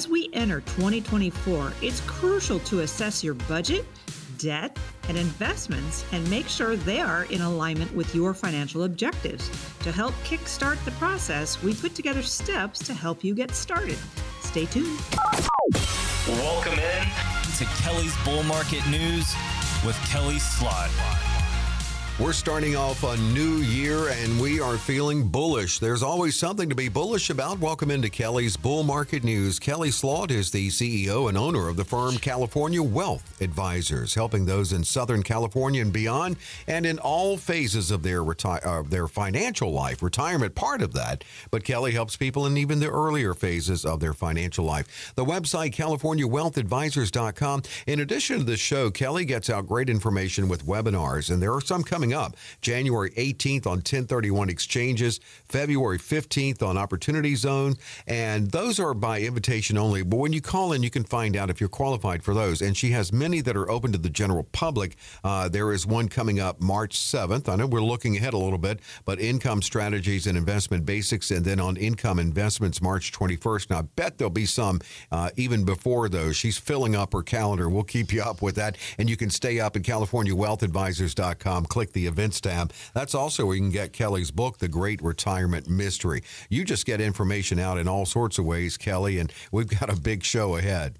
as we enter 2024, it's crucial to assess your budget, debt, and investments and make sure they are in alignment with your financial objectives. To help kickstart the process, we put together steps to help you get started. Stay tuned. Welcome in to Kelley's Bull Market News with Kelley Slaught. We're starting off a new year and we are feeling bullish. There's always something to be bullish about. Welcome into Kelley's Bull Market News. Kelley Slaught is the CEO and owner of the firm California Wealth Advisors, helping those in Southern California and beyond, and in all phases of their reti- uh, their financial life. Retirement part of that, but Kelley helps people in even the earlier phases of their financial life. The website CaliforniaWealthAdvisors.com. In addition to the show, Kelley gets out great information with webinars, and there are some coming up. January 18th on 1031 exchanges, February 15th on Opportunity Zone, and those are by invitation only. But when you call in, you can find out if you're qualified for those. And she has many that are open to the general public. Uh, there is one coming up March 7th. I know we're looking ahead a little bit, but income strategies and investment basics, and then on income investments March 21st. Now, I bet there'll be some uh, even before those. She's filling up her calendar. We'll keep you up with that, and you can stay up at CaliforniaWealthAdvisors.com. Click the the events tab. That's also where you can get Kelley's book, The Great Retirement Mystery. You just get information out in all sorts of ways, Kelley, and we've got a big show ahead.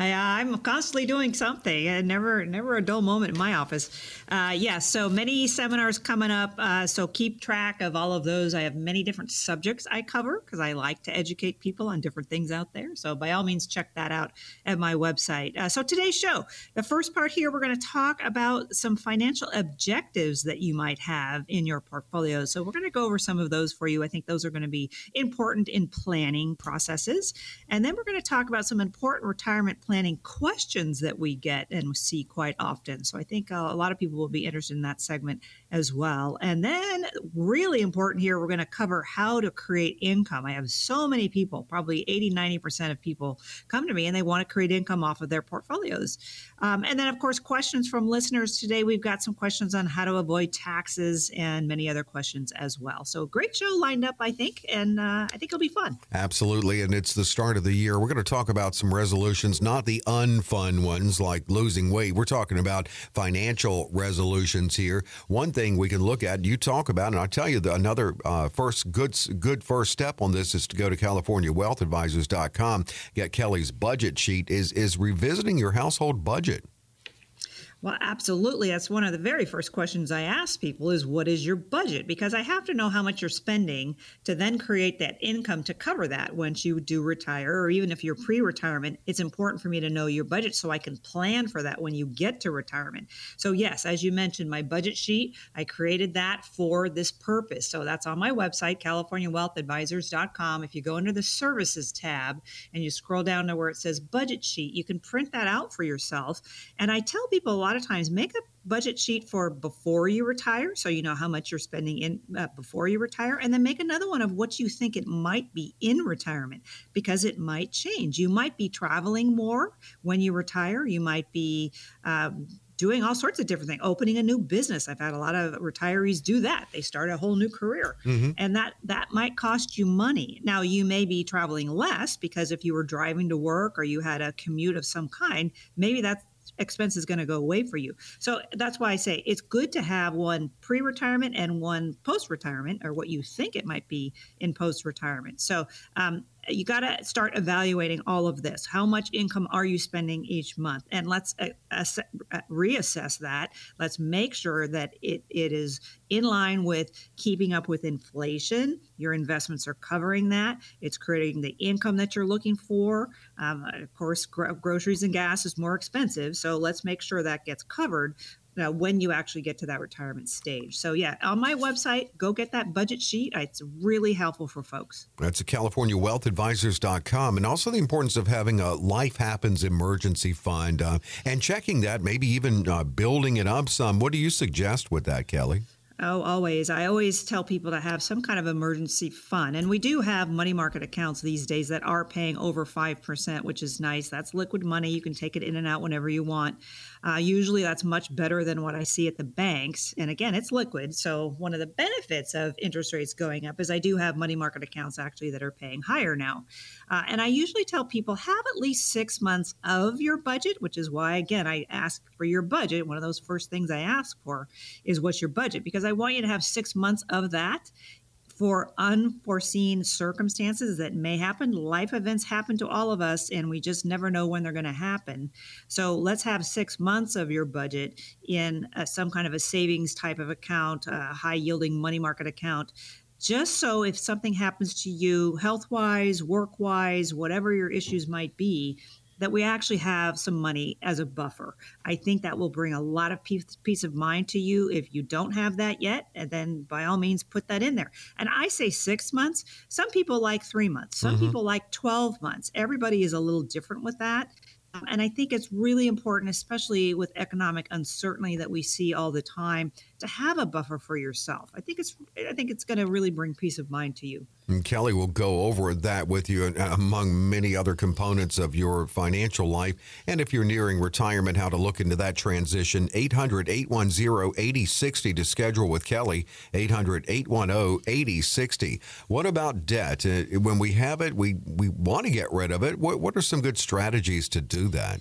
I, am constantly doing something, and never never a dull moment in my office. Uh, yes, yeah, so many seminars coming up. Uh, so keep track of all of those. I have many different subjects I cover because I like to educate people on different things out there. So by all means, check that out at my website. Uh, so today's show, the first part here, we're going to talk about some financial objectives that you might have in your portfolio. So we're going to go over some of those for you. I think those are going to be important in planning processes, and then we're going to talk about some important retirement planning questions that we get and see quite often. So I think uh, a lot of people will be interested in that segment as well. And then, really important here, we're going to cover how to create income. I have so many people, probably 80, 90% of people come to me and they want to create income off of their portfolios. Um, and then, of course, questions from listeners today. We've got some questions on how to avoid taxes and many other questions as well. So, great show lined up, I think, and uh, I think it'll be fun. Absolutely. And it's the start of the year. We're going to talk about some resolutions, not the unfun ones like losing weight. We're talking about financial resolutions here. One thing we can look at, you talk about, and I'll tell you the, another uh, first good, good first step on this is to go to CaliforniaWealthAdvisors.com, get Kelley's budget sheet, is, is revisiting your household budget? Well, absolutely. That's one of the very first questions I ask people is what is your budget? Because I have to know how much you're spending to then create that income to cover that once you do retire or even if you're mm-hmm. pre-retirement, it's important for me to know your budget so I can plan for that when you get to retirement. So yes, as you mentioned, my budget sheet, I created that for this purpose. So that's on my website, californiawealthadvisors.com. If you go under the services tab and you scroll down to where it says budget sheet, you can print that out for yourself. And I tell people a lot lot of times make a budget sheet for before you retire so you know how much you're spending in uh, before you retire and then make another one of what you think it might be in retirement because it might change. You might be traveling more when you retire. You might be um, doing all sorts of different things opening a new business. I've had a lot of retirees do that. They start a whole new career mm-hmm. and that that might cost you money. Now you may be traveling less because if you were driving to work or you had a commute of some kind maybe that's expense is going to go away for you. So that's why I say it's good to have one pre retirement and one post retirement, or what you think it might be in post retirement. So um, you got to start evaluating all of this. How much income are you spending each month? And let's uh, uh, reassess that. Let's make sure that it, it is in line with keeping up with inflation. Your investments are covering that. It's creating the income that you're looking for. Um, of course, gro- groceries and gas is more expensive. So let's make sure that gets covered uh, when you actually get to that retirement stage. So, yeah, on my website, go get that budget sheet. It's really helpful for folks. That's at CaliforniaWealthAdvisors.com. And also the importance of having a Life Happens emergency fund uh, and checking that, maybe even uh, building it up some. What do you suggest with that, Kelley? Oh, always. I always tell people to have some kind of emergency fund. And we do have money market accounts these days that are paying over 5%, which is nice. That's liquid money. You can take it in and out whenever you want. Uh, usually that's much better than what I see at the banks. And again, it's liquid. So one of the benefits of interest rates going up is I do have money market accounts actually that are paying higher now. Uh, and I usually tell people have at least six months of your budget, which is why, again, I ask for your budget. One of those first things I ask for is what's your budget? Because I want you to have six months of that for unforeseen circumstances that may happen. Life events happen to all of us, and we just never know when they're going to happen. So let's have six months of your budget in uh, some kind of a savings type of account, a high yielding money market account. Just so if something happens to you health wise, work wise, whatever your issues might be, that we actually have some money as a buffer. I think that will bring a lot of peace, peace of mind to you. If you don't have that yet, and then by all means put that in there. And I say six months. Some people like three months. Some mm-hmm. people like 12 months. Everybody is a little different with that. Um, and I think it's really important, especially with economic uncertainty that we see all the time, to have a buffer for yourself. I think it's I think it's going to really bring peace of mind to you. And Kelley will go over that with you uh, among many other components of your financial life. And if you're nearing retirement, how to look into that transition. 800 810 8060 to schedule with Kelley. 800 810 8060. What about debt? Uh, when we have it, we, we want to get rid of it. What, what are some good strategies to do that?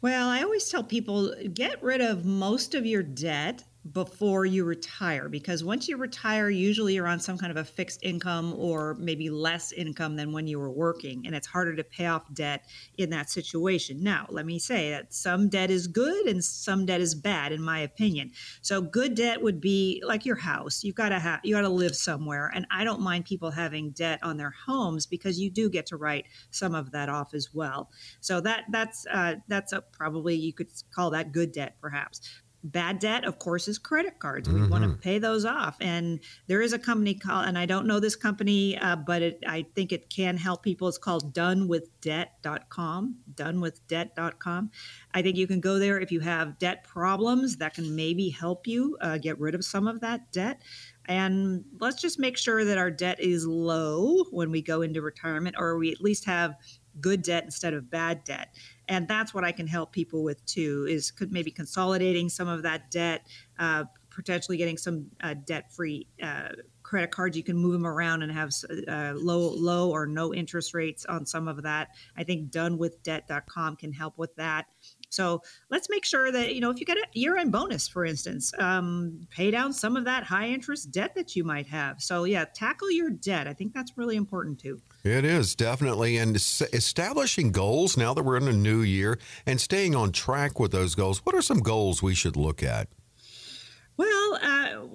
Well, I always tell people get rid of most of your debt before you retire because once you retire usually you're on some kind of a fixed income or maybe less income than when you were working and it's harder to pay off debt in that situation. Now let me say that some debt is good and some debt is bad in my opinion. So good debt would be like your house. You've got to have you got to live somewhere and i don't mind people having debt on their homes because you do get to write some of that off as well. So that that's uh, that's a, probably you could call that good debt perhaps bad debt, of course, is credit cards. We mm-hmm. want to pay those off. And there is a company called, and I don't know this company, uh, but it, I think it can help people. It's called donewithdebt.com. Donewithdebt.com. I think you can go there if you have debt problems that can maybe help you uh, get rid of some of that debt. And let's just make sure that our debt is low when we go into retirement, or we at least have good debt instead of bad debt and that's what i can help people with too is could maybe consolidating some of that debt uh, potentially getting some uh, debt-free uh, credit cards you can move them around and have uh, low low or no interest rates on some of that i think donewithdebt.com can help with that so let's make sure that, you know, if you get a year end bonus, for instance, um, pay down some of that high interest debt that you might have. So, yeah, tackle your debt. I think that's really important too. It is definitely. And establishing goals now that we're in a new year and staying on track with those goals. What are some goals we should look at? Well, uh,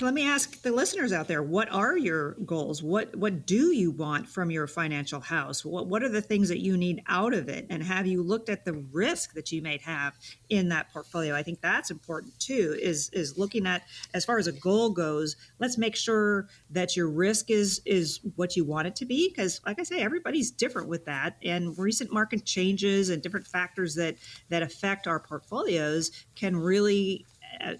let me ask the listeners out there: What are your goals? What what do you want from your financial house? What what are the things that you need out of it? And have you looked at the risk that you may have in that portfolio? I think that's important too. Is is looking at as far as a goal goes. Let's make sure that your risk is is what you want it to be, because like I say, everybody's different with that. And recent market changes and different factors that that affect our portfolios can really uh,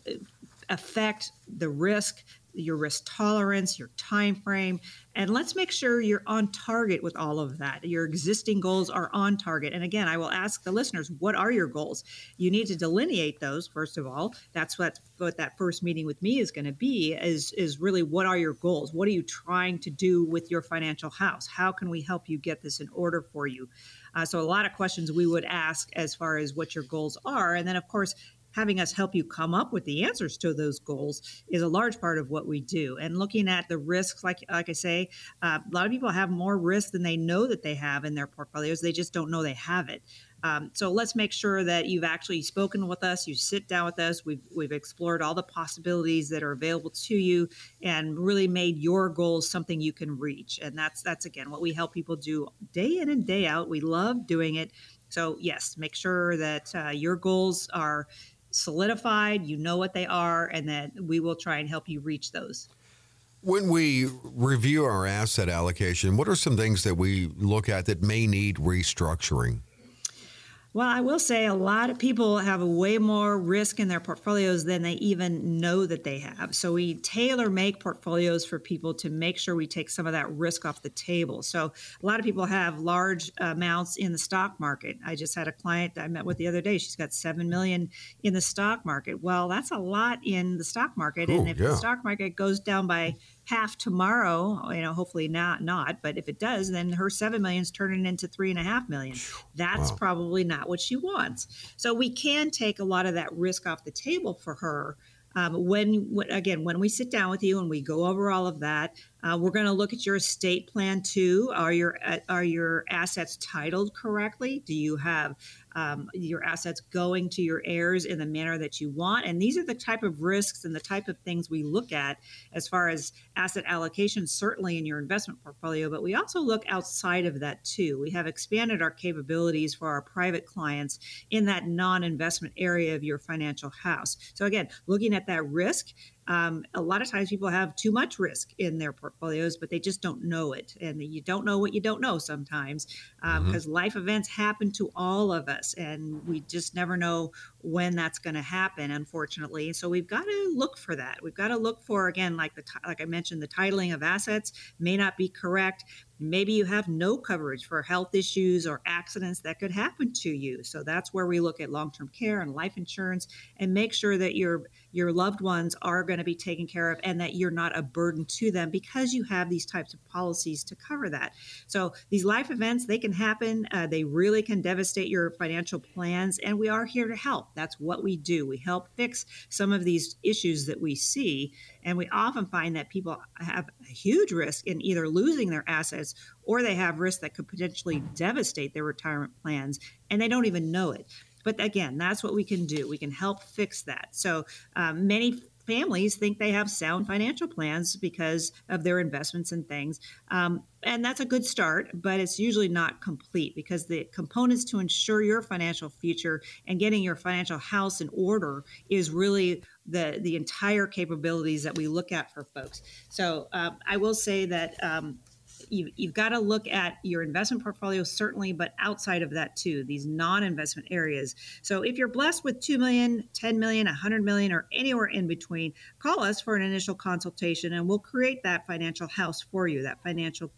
affect the risk your risk tolerance your time frame and let's make sure you're on target with all of that. Your existing goals are on target. And again i will ask the listeners what are your goals? You need to delineate those first of all. That's what what that first meeting with me is going to be is is really what are your goals? What are you trying to do with your financial house? How can we help you get this in order for you? Uh, so a lot of questions we would ask as far as what your goals are. And then of course having us help you come up with the answers to those goals is a large part of what we do. And looking at the risks, like like I say, uh, a lot of people have more risk than they know that they have in their portfolios. They just don't know they have it. Um, so let's make sure that you've actually spoken with us. You sit down with us. We've we've explored all the possibilities that are available to you, and really made your goals something you can reach. And that's that's again what we help people do day in and day out. We love doing it. So yes, make sure that uh, your goals are solidified, you know what they are, and that we will try and help you reach those. When we review our asset allocation, what are some things that we look at that may need restructuring? Well, I will say a lot of people have a way more risk in their portfolios than they even know that they have. So we tailor make portfolios for people to make sure we take some of that risk off the table. So a lot of people have large amounts in the stock market. I just had a client I met with the other day. She's got 7 million in the stock market. Well, that's a lot in the stock market Ooh, and if yeah. the stock market goes down by half tomorrow, you know, hopefully not, not, but if it does, then her seven million is turning into three and a half million. That's wow. probably not what she wants. So we can take a lot of that risk off the table for her. Um, when, when, again, when we sit down with you and we go over all of that, uh, we're going to look at your estate plan too. Are your uh, are your assets titled correctly? Do you have um, your assets going to your heirs in the manner that you want? And these are the type of risks and the type of things we look at as far as asset allocation, certainly in your investment portfolio. But we also look outside of that too. We have expanded our capabilities for our private clients in that non-investment area of your financial house. So again, looking at that risk um, a lot of times people have too much risk in their portfolios, but they just don't know it. And you don't know what you don't know sometimes because um, mm-hmm. life events happen to all of us. And we just never know when that's going to happen, unfortunately. So we've got to look for that. We've got to look for, again, like, the, like I mentioned, the titling of assets may not be correct. Maybe you have no coverage for health issues or accidents that could happen to you. So that's where we look at long-term care and life insurance and make sure that your your loved ones are going to be taken care of and that you're not a burden to them because you have these types of policies to cover that. So these life events they can happen. Uh, they really can devastate your financial plans, and we are here to help. That's what we do. We help fix some of these issues that we see and we often find that people have a huge risk in either losing their assets or they have risks that could potentially devastate their retirement plans and they don't even know it. But again, that's what we can do. We can help fix that. So um, many families think they have sound financial plans because of their investments and things. Um, and that's a good start, but it's usually not complete because the components to ensure your financial future and getting your financial house in order is really the the entire capabilities that we look at for folks. So um, I will say that um, you, you've got to look at your investment portfolio certainly but outside of that too these non-investment areas. So if you're blessed with 2 million 10 million 100 million or anywhere in between call us for an initial consultation and we'll create that financial house for you that financial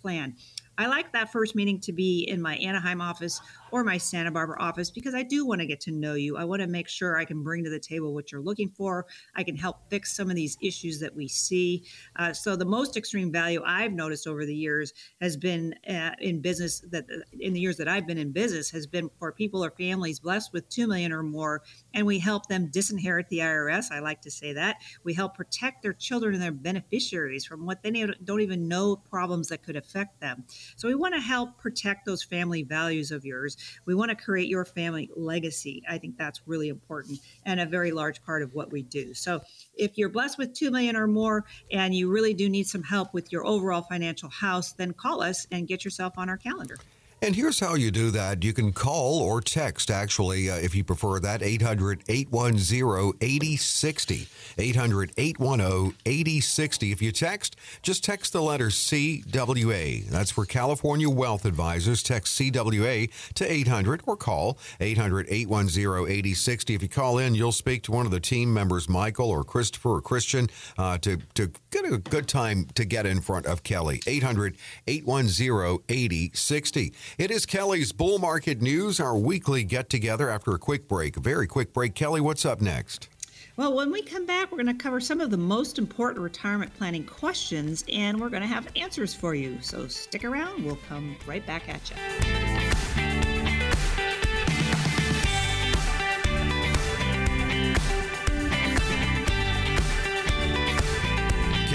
plan I like that first meeting to be in my Anaheim office or my Santa Barbara office because I do want to get to know you. I want to make sure I can bring to the table what you're looking for. I can help fix some of these issues that we see. Uh, so the most extreme value I've noticed over the years has been uh, in business that in the years that I've been in business has been for people or families blessed with 2 million or more and we help them disinherit the IRS. I like to say that. We help protect their children and their beneficiaries from what they don't even know problems that could affect them. So we want to help protect those family values of yours. We want to create your family legacy. I think that's really important and a very large part of what we do. So if you're blessed with 2 million or more and you really do need some help with your overall financial house, then call us and get yourself on our calendar. And here's how you do that. You can call or text, actually, uh, if you prefer that, 800 810 8060. 800 810 8060. If you text, just text the letter CWA. That's for California Wealth Advisors. Text CWA to 800 or call 800 810 8060. If you call in, you'll speak to one of the team members, Michael or Christopher or Christian, uh, to, to get a good time to get in front of Kelley. 800 810 8060. It is Kelley's Bull Market News, our weekly get together after a quick break. Very quick break. Kelley, what's up next? Well, when we come back, we're going to cover some of the most important retirement planning questions and we're going to have answers for you. So stick around. We'll come right back at you.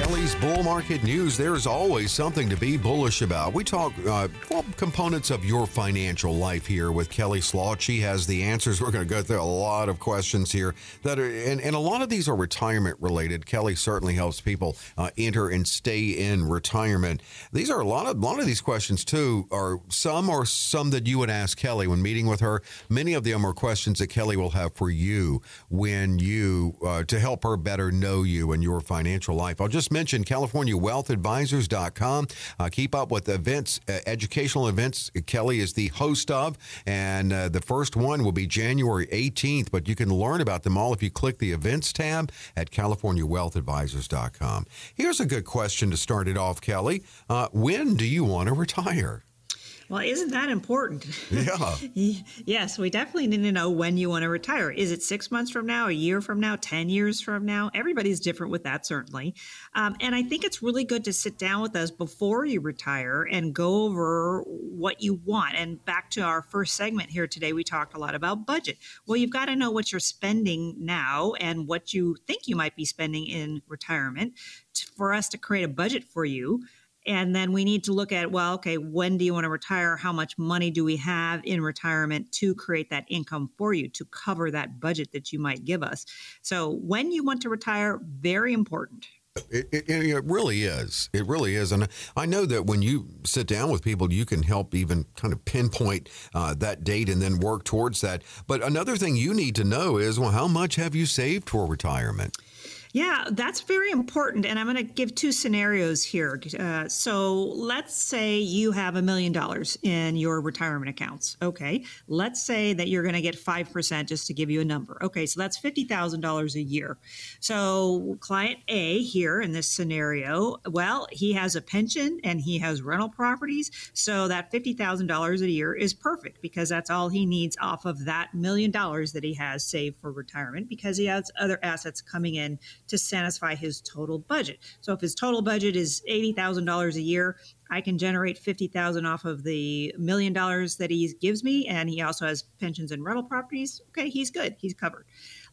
Kelley's Bull Market News, there's always something to be bullish about. We talk uh, components of your financial life here with Kelley Slaught. She has the answers. We're going to go through a lot of questions here that are, and, and a lot of these are retirement related. Kelley certainly helps people uh, enter and stay in retirement. These are a lot of a lot of these questions too. Are some or some that you would ask Kelley when meeting with her. Many of them are questions that Kelley will have for you when you uh, to help her better know you and your financial life. I'll just mention mentioned CaliforniaWealthAdvisors.com. Uh, keep up with events, uh, educational events. Kelley is the host of, and uh, the first one will be January 18th. But you can learn about them all if you click the events tab at CaliforniaWealthAdvisors.com. Here's a good question to start it off, Kelley. Uh, when do you want to retire? Well, isn't that important? Yeah. yes, we definitely need to know when you want to retire. Is it six months from now, a year from now, 10 years from now? Everybody's different with that, certainly. Um, and I think it's really good to sit down with us before you retire and go over what you want. And back to our first segment here today, we talked a lot about budget. Well, you've got to know what you're spending now and what you think you might be spending in retirement for us to create a budget for you and then we need to look at well okay when do you want to retire how much money do we have in retirement to create that income for you to cover that budget that you might give us so when you want to retire very important it, it, it, really is. It really is. And I know that when you sit down with people, you can help even kind of pinpoint uh, that date and then work towards that. But another thing you need to know is well, how much have you saved for retirement? Yeah, that's very important. And I'm going to give two scenarios here. Uh, so let's say you have a million dollars in your retirement accounts. Okay. Let's say that you're going to get 5% just to give you a number. Okay. So that's $50,000 a year. So client A here in this scenario, well, he has a pension and he has rental properties. So that $50,000 a year is perfect because that's all he needs off of that million dollars that he has saved for retirement because he has other assets coming in to satisfy his total budget. So if his total budget is $80,000 a year, I can generate 50,000 off of the million dollars that he gives me and he also has pensions and rental properties. Okay, he's good. He's covered.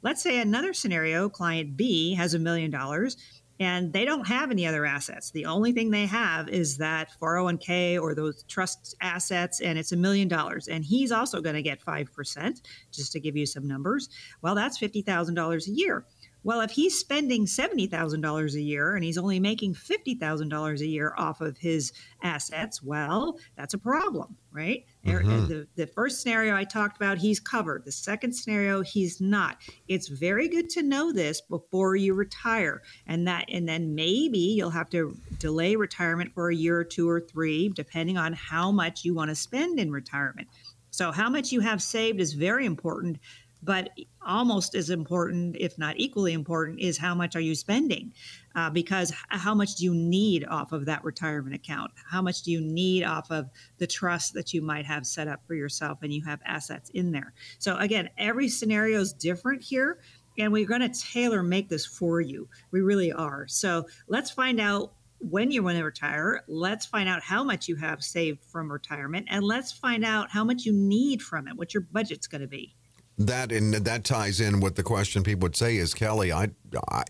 Let's say another scenario, client B has a million dollars and they don't have any other assets. The only thing they have is that 401k or those trust assets, and it's a million dollars. And he's also going to get 5%, just to give you some numbers. Well, that's $50,000 a year. Well, if he's spending $70,000 a year and he's only making $50,000 a year off of his assets, well, that's a problem, right? Mm-hmm. The, the first scenario I talked about, he's covered. The second scenario, he's not. It's very good to know this before you retire. And that and then maybe you'll have to delay retirement for a year or two or three, depending on how much you want to spend in retirement. So how much you have saved is very important but almost as important, if not equally important, is how much are you spending? Uh, because how much do you need off of that retirement account? How much do you need off of the trust that you might have set up for yourself and you have assets in there? So, again, every scenario is different here. And we're going to tailor make this for you. We really are. So let's find out when you want to retire. Let's find out how much you have saved from retirement, and let's find out how much you need from it, what your budget's going to be. That and that ties in with the question people would say is Kelley, I, I,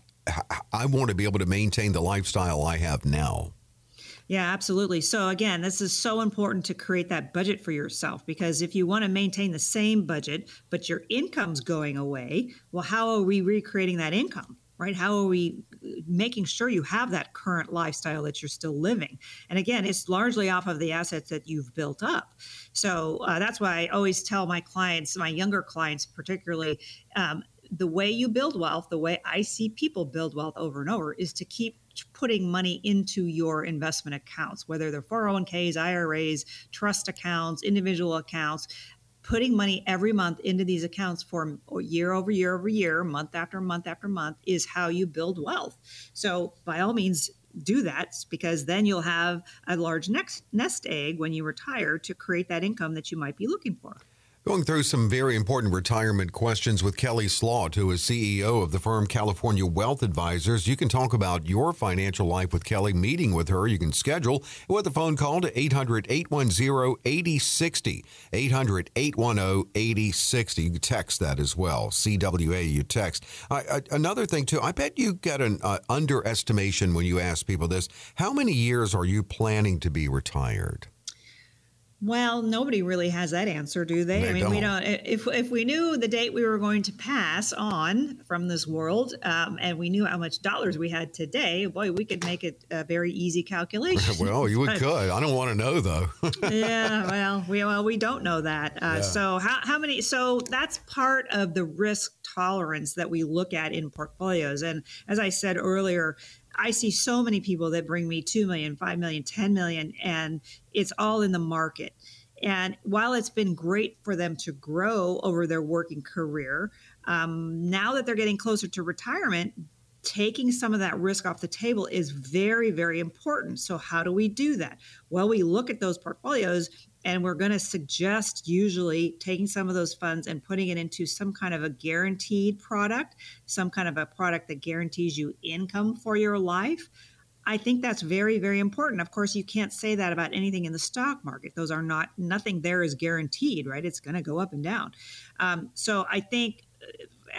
I want to be able to maintain the lifestyle I have now. Yeah, absolutely. So, again, this is so important to create that budget for yourself because if you want to maintain the same budget, but your income's going away, well, how are we recreating that income? Right? How are we making sure you have that current lifestyle that you're still living? And again, it's largely off of the assets that you've built up. So uh, that's why I always tell my clients, my younger clients particularly, um, the way you build wealth, the way I see people build wealth over and over, is to keep putting money into your investment accounts, whether they're 401ks, IRAs, trust accounts, individual accounts putting money every month into these accounts for oh, year over year over year, month after month after month is how you build wealth. So, by all means, do that because then you'll have a large next nest egg when you retire to create that income that you might be looking for. Going through some very important retirement questions with Kelley Slaught, who is CEO of the firm California Wealth Advisors. You can talk about your financial life with Kelley, meeting with her. You can schedule with a phone call to 800 810 8060. 800 810 8060. You can text that as well. CWA, you text. another thing, too, I bet you get an uh, underestimation when you ask people this. How many years are you planning to be retired? Well, nobody really has that answer, do they? they I mean, don't. we don't. If if we knew the date we were going to pass on from this world, um, and we knew how much dollars we had today, boy, we could make it a very easy calculation. well, you but, could. I don't want to know though. yeah, well, we well we don't know that. Uh, yeah. So how how many? So that's part of the risk tolerance that we look at in portfolios. And as I said earlier, I see so many people that bring me 2 million, 5 million, 10 million, and it's all in the market. And while it's been great for them to grow over their working career, um, now that they're getting closer to retirement, taking some of that risk off the table is very, very important. So, how do we do that? Well, we look at those portfolios and we're going to suggest usually taking some of those funds and putting it into some kind of a guaranteed product, some kind of a product that guarantees you income for your life. I think that's very, very important. Of course, you can't say that about anything in the stock market. Those are not, nothing there is guaranteed, right? It's going to go up and down. Um, so I think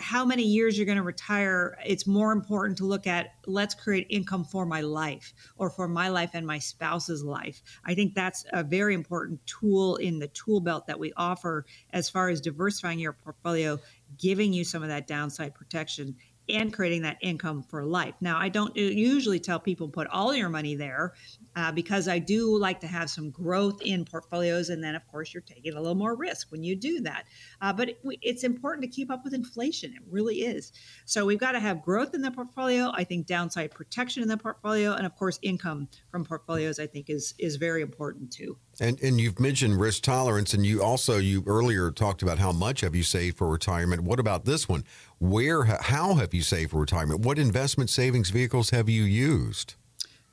how many years you're going to retire, it's more important to look at let's create income for my life or for my life and my spouse's life. I think that's a very important tool in the tool belt that we offer as far as diversifying your portfolio, giving you some of that downside protection and creating that income for life. Now, I don't usually tell people put all your money there uh, because I do like to have some growth in portfolios. And then, of course, you're taking a little more risk when you do that. Uh, but it, it's important to keep up with inflation. It really is. So we've got to have growth in the portfolio. I think downside protection in the portfolio. And of course, income from portfolios, I think, is, is very important too. And and you've mentioned risk tolerance, and you also you earlier talked about how much have you saved for retirement. What about this one? Where how have you saved for retirement? What investment savings vehicles have you used?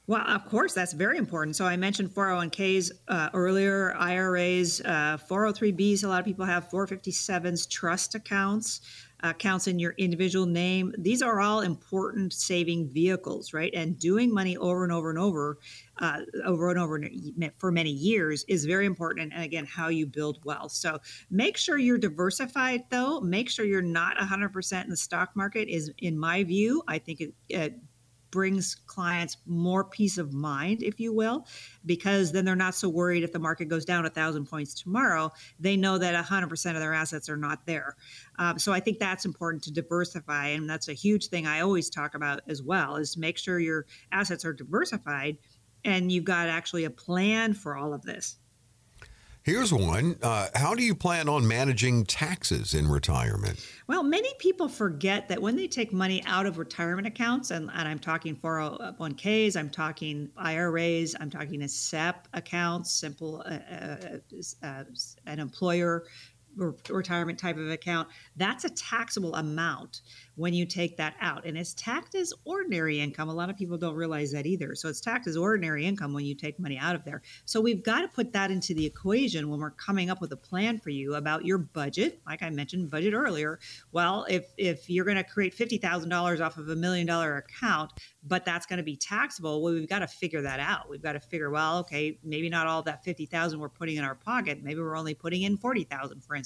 Well, of course, that's very important. So I mentioned 401ks uh, earlier, IRAs, uh, 403bs. A lot of people have 457s, trust accounts accounts in your individual name. These are all important saving vehicles, right? And doing money over and over and over, uh, over and over for many years is very important. And again, how you build wealth. So make sure you're diversified, though. Make sure you're not 100% in the stock market. Is in my view, I think it, it brings clients more peace of mind, if you will, because then they're not so worried if the market goes down a thousand points tomorrow. They know that 100% of their assets are not there. Um, so I think that's important to diversify, and that's a huge thing I always talk about as well: is make sure your assets are diversified, and you've got actually a plan for all of this. Here's one. Uh, how do you plan on managing taxes in retirement? Well, many people forget that when they take money out of retirement accounts, and, and I'm talking 401ks, I'm talking IRAs, I'm talking a SEP accounts, simple, uh, uh, uh, an employer retirement type of account, that's a taxable amount when you take that out. And it's taxed as ordinary income. A lot of people don't realize that either. So it's taxed as ordinary income when you take money out of there. So we've got to put that into the equation when we're coming up with a plan for you about your budget. Like I mentioned, budget earlier. Well, if if you're going to create fifty thousand dollars off of a million dollar account, but that's going to be taxable, well, we've got to figure that out. We've got to figure, well, okay, maybe not all that fifty thousand we're putting in our pocket. Maybe we're only putting in forty thousand, for instance.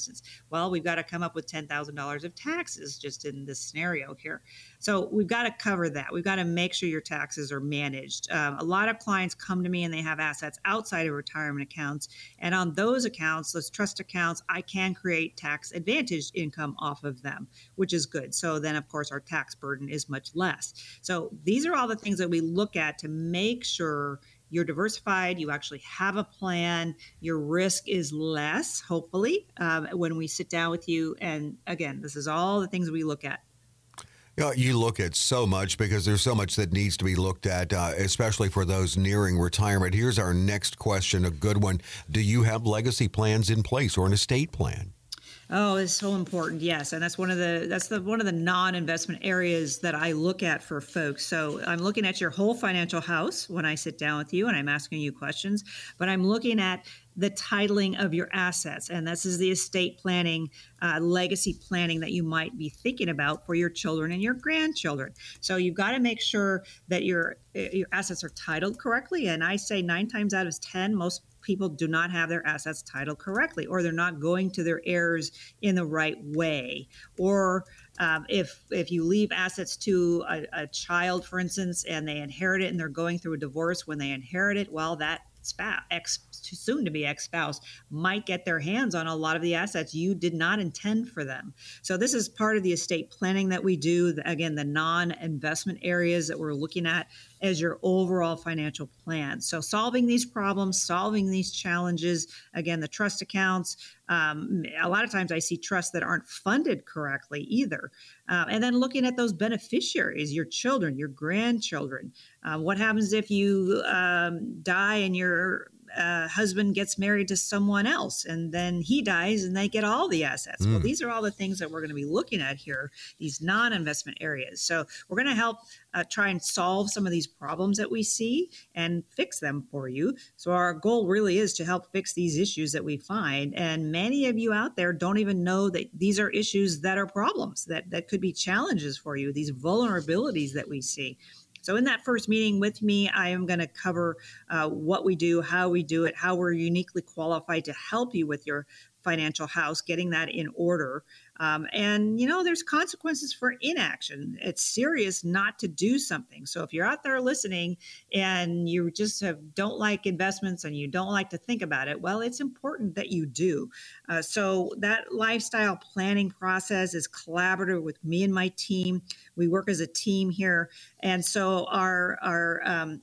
Well, we've got to come up with ten thousand dollars of taxes just in this scenario here. So we've got to cover that. We've got to make sure your taxes are managed. Um, a lot of clients come to me and they have assets outside of retirement accounts. And on those accounts, those trust accounts, I can create tax advantaged income off of them, which is good. So then, of course, our tax burden is much less. So these are all the things that we look at to make sure you're diversified, you actually have a plan, your risk is less, hopefully, um, when we sit down with you. And again, this is all the things we look at. You, know, you look at so much because there's so much that needs to be looked at, uh, especially for those nearing retirement. Here's our next question, a good one. Do you have legacy plans in place or an estate plan? Oh, it's so important. Yes, and that's one of the that's the one of the non-investment areas that I look at for folks. So I'm looking at your whole financial house when I sit down with you and I'm asking you questions, but I'm looking at the titling of your assets, and this is the estate planning, uh, legacy planning that you might be thinking about for your children and your grandchildren. So you've got to make sure that your your assets are titled correctly. And I say nine times out of ten, most people do not have their assets titled correctly, or they're not going to their heirs in the right way, or um, if if you leave assets to a, a, child, for instance, and they inherit it, and they're going through a divorce when they inherit it, well, that spouse, ex, soon to be ex spouse, might get their hands on a lot of the assets you did not intend for them. So, this is part of the estate planning that we do. Again, the non investment areas that we're looking at as your overall financial plan. So, solving these problems, solving these challenges, again, the trust accounts. Um, a lot of times I see trusts that aren't funded correctly either. Uh, and then looking at those beneficiaries, your children, your grandchildren. Uh, what happens if you um, die and your uh, husband gets married to someone else and then he dies and they get all the assets. Mm. Well, these are all the things that we're going to be looking at here, these non investment areas. So we're going to help uh, try and solve some of these problems that we see and fix them for you. So our goal really is to help fix these issues that we find. And many of you out there don't even know that these are issues that are problems, that, that could be challenges for you, these vulnerabilities that we see. So, in that first meeting with me, I am going to cover uh, what we do, how we do it, how we're uniquely qualified to help you with your financial house, getting that in order. Um, and, you know, there's consequences for inaction. It's serious not to do something. So if you're out there listening and you just have, don't like investments and you don't like to think about it, well, it's important that you do. Uh, so that lifestyle planning process is collaborative with me and my team. We work as a team here. And so our, our, um,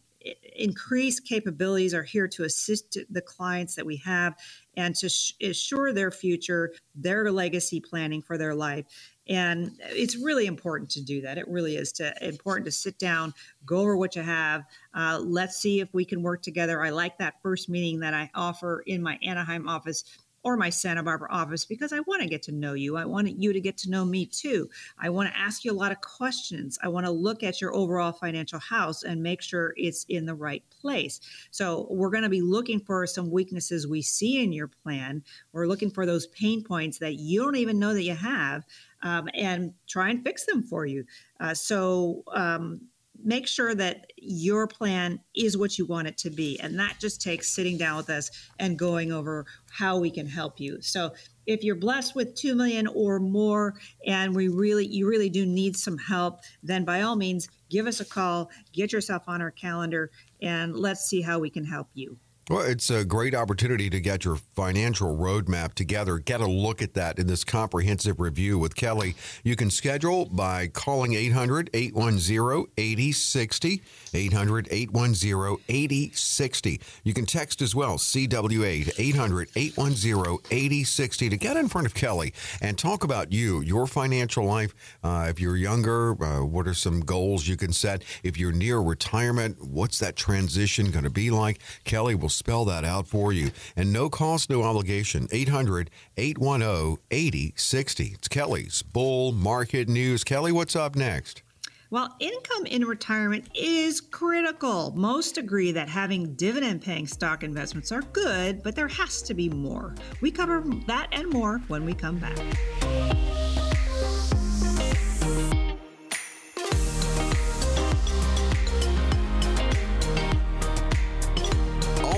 increased capabilities are here to assist the clients that we have and to sh- assure their future, their legacy planning for their life. And it's really important to do that. It really is to, important to sit down, go over what you have. Uh, let's see if we can work together. I like that first meeting that I offer in my Anaheim office or my Santa Barbara office because I want to get to know you. I want you to get to know me too. I want to ask you a lot of questions. I want to look at your overall financial house and make sure it's in the right place. So, we're going to be looking for some weaknesses we see in your plan. We're looking for those pain points that you don't even know that you have um, and try and fix them for you. Uh, so, um, make sure that your plan is what you want it to be. And that just takes sitting down with us and going over how we can help you. So if you're blessed with 2 million or more and we really you really do need some help, then by all means give us a call, get yourself on our calendar and let's see how we can help you. Well, it's a great opportunity to get your financial roadmap together. Get a look at that in this comprehensive review with Kelley. You can schedule by calling 800 810 8060. 800 810 8060. You can text as well, CWA 800 810 8060 to get in front of Kelley and talk about you, your financial life. Uh, if you're younger, uh, what are some goals you can set? If you're near retirement, what's that transition going to be like? Kelley will spell that out for you. And no cost, no obligation. 800 810 8060. It's Kelley's Bull Market News. Kelley, what's up next? While income in retirement is critical, most agree that having dividend paying stock investments are good, but there has to be more. We cover that and more when we come back.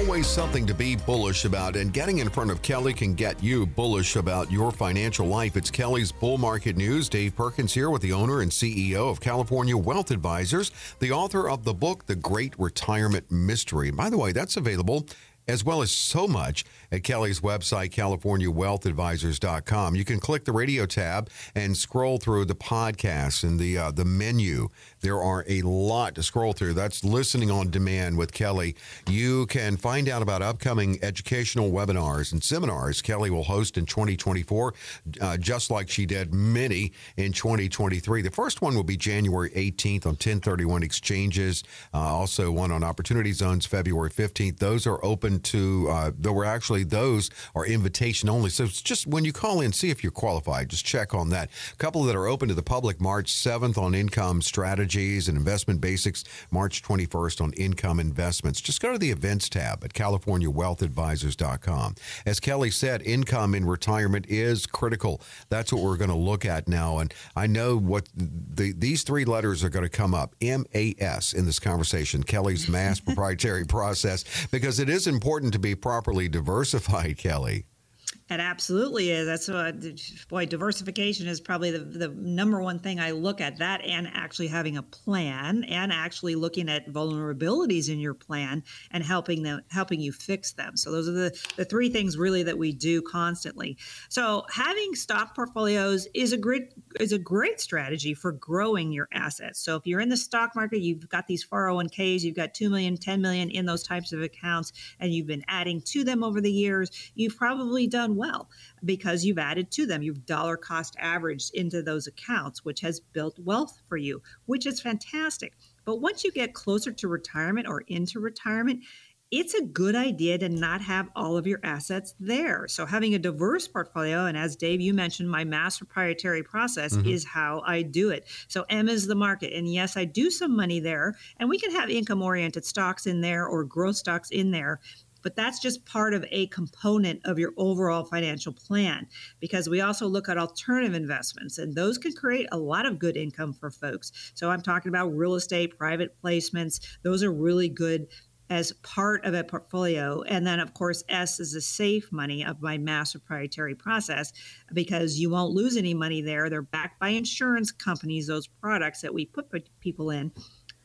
Always something to be bullish about, and getting in front of Kelley can get you bullish about your financial life. It's Kelley's Bull Market News. Dave Perkins here with the owner and CEO of California Wealth Advisors, the author of the book, The Great Retirement Mystery. By the way, that's available as well as so much at Kelley's website, CaliforniaWealthAdvisors.com. You can click the radio tab and scroll through the podcasts and the uh, the menu. There are a lot to scroll through. That's listening on demand with Kelley. You can find out about upcoming educational webinars and seminars Kelley will host in 2024, uh, just like she did many in 2023. The first one will be January 18th on 1031 exchanges. Uh, also, one on opportunity zones February 15th. Those are open to, uh, though we're actually those are invitation only. So it's just when you call in, see if you're qualified. Just check on that. A couple that are open to the public March 7th on income strategies and investment basics, March 21st on income investments. Just go to the events tab at CaliforniaWealthAdvisors.com. As Kelley said, income in retirement is critical. That's what we're going to look at now. And I know what the, these three letters are going to come up MAS in this conversation, Kelley's MAS proprietary process, because it is important to be properly diversified, Kelley. It absolutely is. That's what, boy, diversification is probably the, the number one thing I look at that and actually having a plan and actually looking at vulnerabilities in your plan and helping them, helping you fix them. So those are the, the three things really that we do constantly. So having stock portfolios is a great, is a great strategy for growing your assets. So if you're in the stock market, you've got these 401ks, you've got 2 million, 10 million in those types of accounts, and you've been adding to them over the years, you've probably done well because you've added to them. You've dollar cost averaged into those accounts, which has built wealth for you, which is fantastic. But once you get closer to retirement or into retirement, it's a good idea to not have all of your assets there. So, having a diverse portfolio, and as Dave, you mentioned, my MAS proprietary process mm-hmm. is how I do it. So, M is the market. And yes, I do some money there, and we can have income oriented stocks in there or growth stocks in there but that's just part of a component of your overall financial plan because we also look at alternative investments and those can create a lot of good income for folks. So I'm talking about real estate, private placements, those are really good as part of a portfolio. And then, of course, S is the safe money of my master proprietary process because you won't lose any money there. They're backed by insurance companies, those products that we put people in.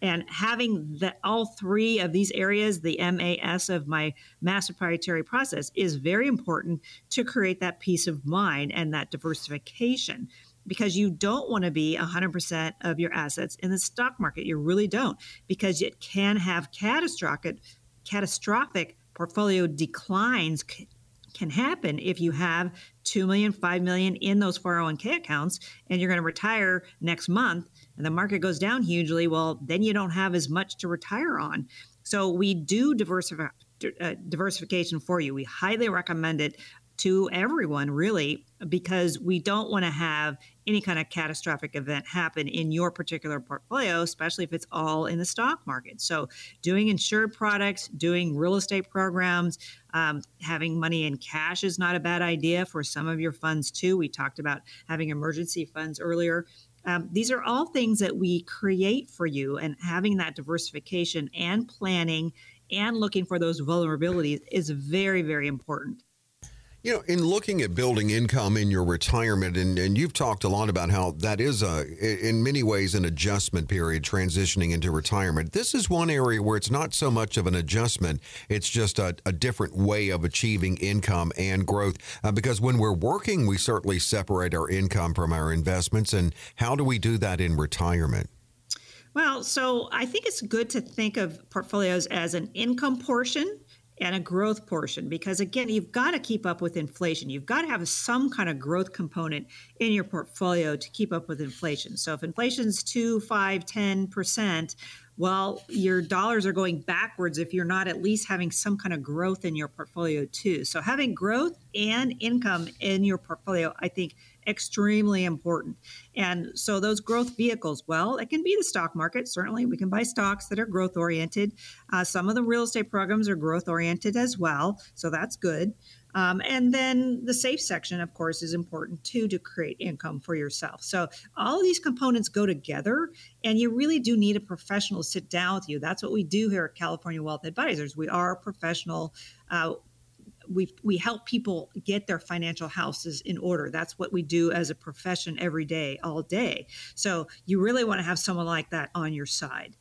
And having the, all three of these areas, the MAS of my master proprietary process, is very important to create that peace of mind and that diversification because you don't want to be 100% of your assets in the stock market. You really don't, because it can have catastrophic, catastrophic portfolio declines can happen if you have 2 million 5 million in those 401k accounts and you're going to retire next month and the market goes down hugely well then you don't have as much to retire on so we do diversify uh, diversification for you we highly recommend it to everyone, really, because we don't want to have any kind of catastrophic event happen in your particular portfolio, especially if it's all in the stock market. So, doing insured products, doing real estate programs, um, having money in cash is not a bad idea for some of your funds, too. We talked about having emergency funds earlier. Um, these are all things that we create for you, and having that diversification and planning and looking for those vulnerabilities is very, very important. You know, in looking at building income in your retirement, and, and you've talked a lot about how that is a, in many ways, an adjustment period transitioning into retirement. This is one area where it's not so much of an adjustment; it's just a, a different way of achieving income and growth. Uh, because when we're working, we certainly separate our income from our investments. And how do we do that in retirement? Well, so I think it's good to think of portfolios as an income portion and a growth portion because again you've got to keep up with inflation. You've got to have some kind of growth component in your portfolio to keep up with inflation. So if inflation's 2 5 10% well your dollars are going backwards if you're not at least having some kind of growth in your portfolio too. So having growth and income in your portfolio i think extremely important. And so those growth vehicles, well, it can be the stock market. Certainly, we can buy stocks that are growth oriented. Uh, some of the real estate programs are growth oriented as well. So that's good. Um, and then the safe section, of course, is important too to create income for yourself. So all of these components go together, and you really do need a professional to sit down with you. That's what we do here at California Wealth Advisors. We are professional. Uh, we we help people get their financial houses in order. That's what we do as a profession every day, all day. So you really want to have someone like that on your side.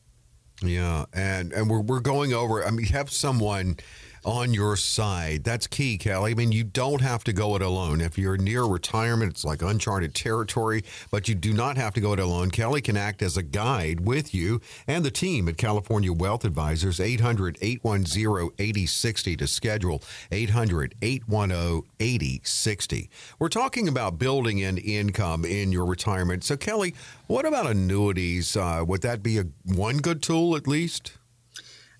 Yeah, and and we're we're going over. I mean, have someone on your side. That's key, Kelley. I mean, you don't have to go it alone. If you're near retirement, it's like uncharted territory, but you do not have to go it alone. Kelley can act as a guide with you and the team at California Wealth Advisors, 800 810 8060 to schedule, 800 810 8060. We're talking about building an income in your retirement. So, Kelley, what about annuities? Uh, would that be a one good tool at least?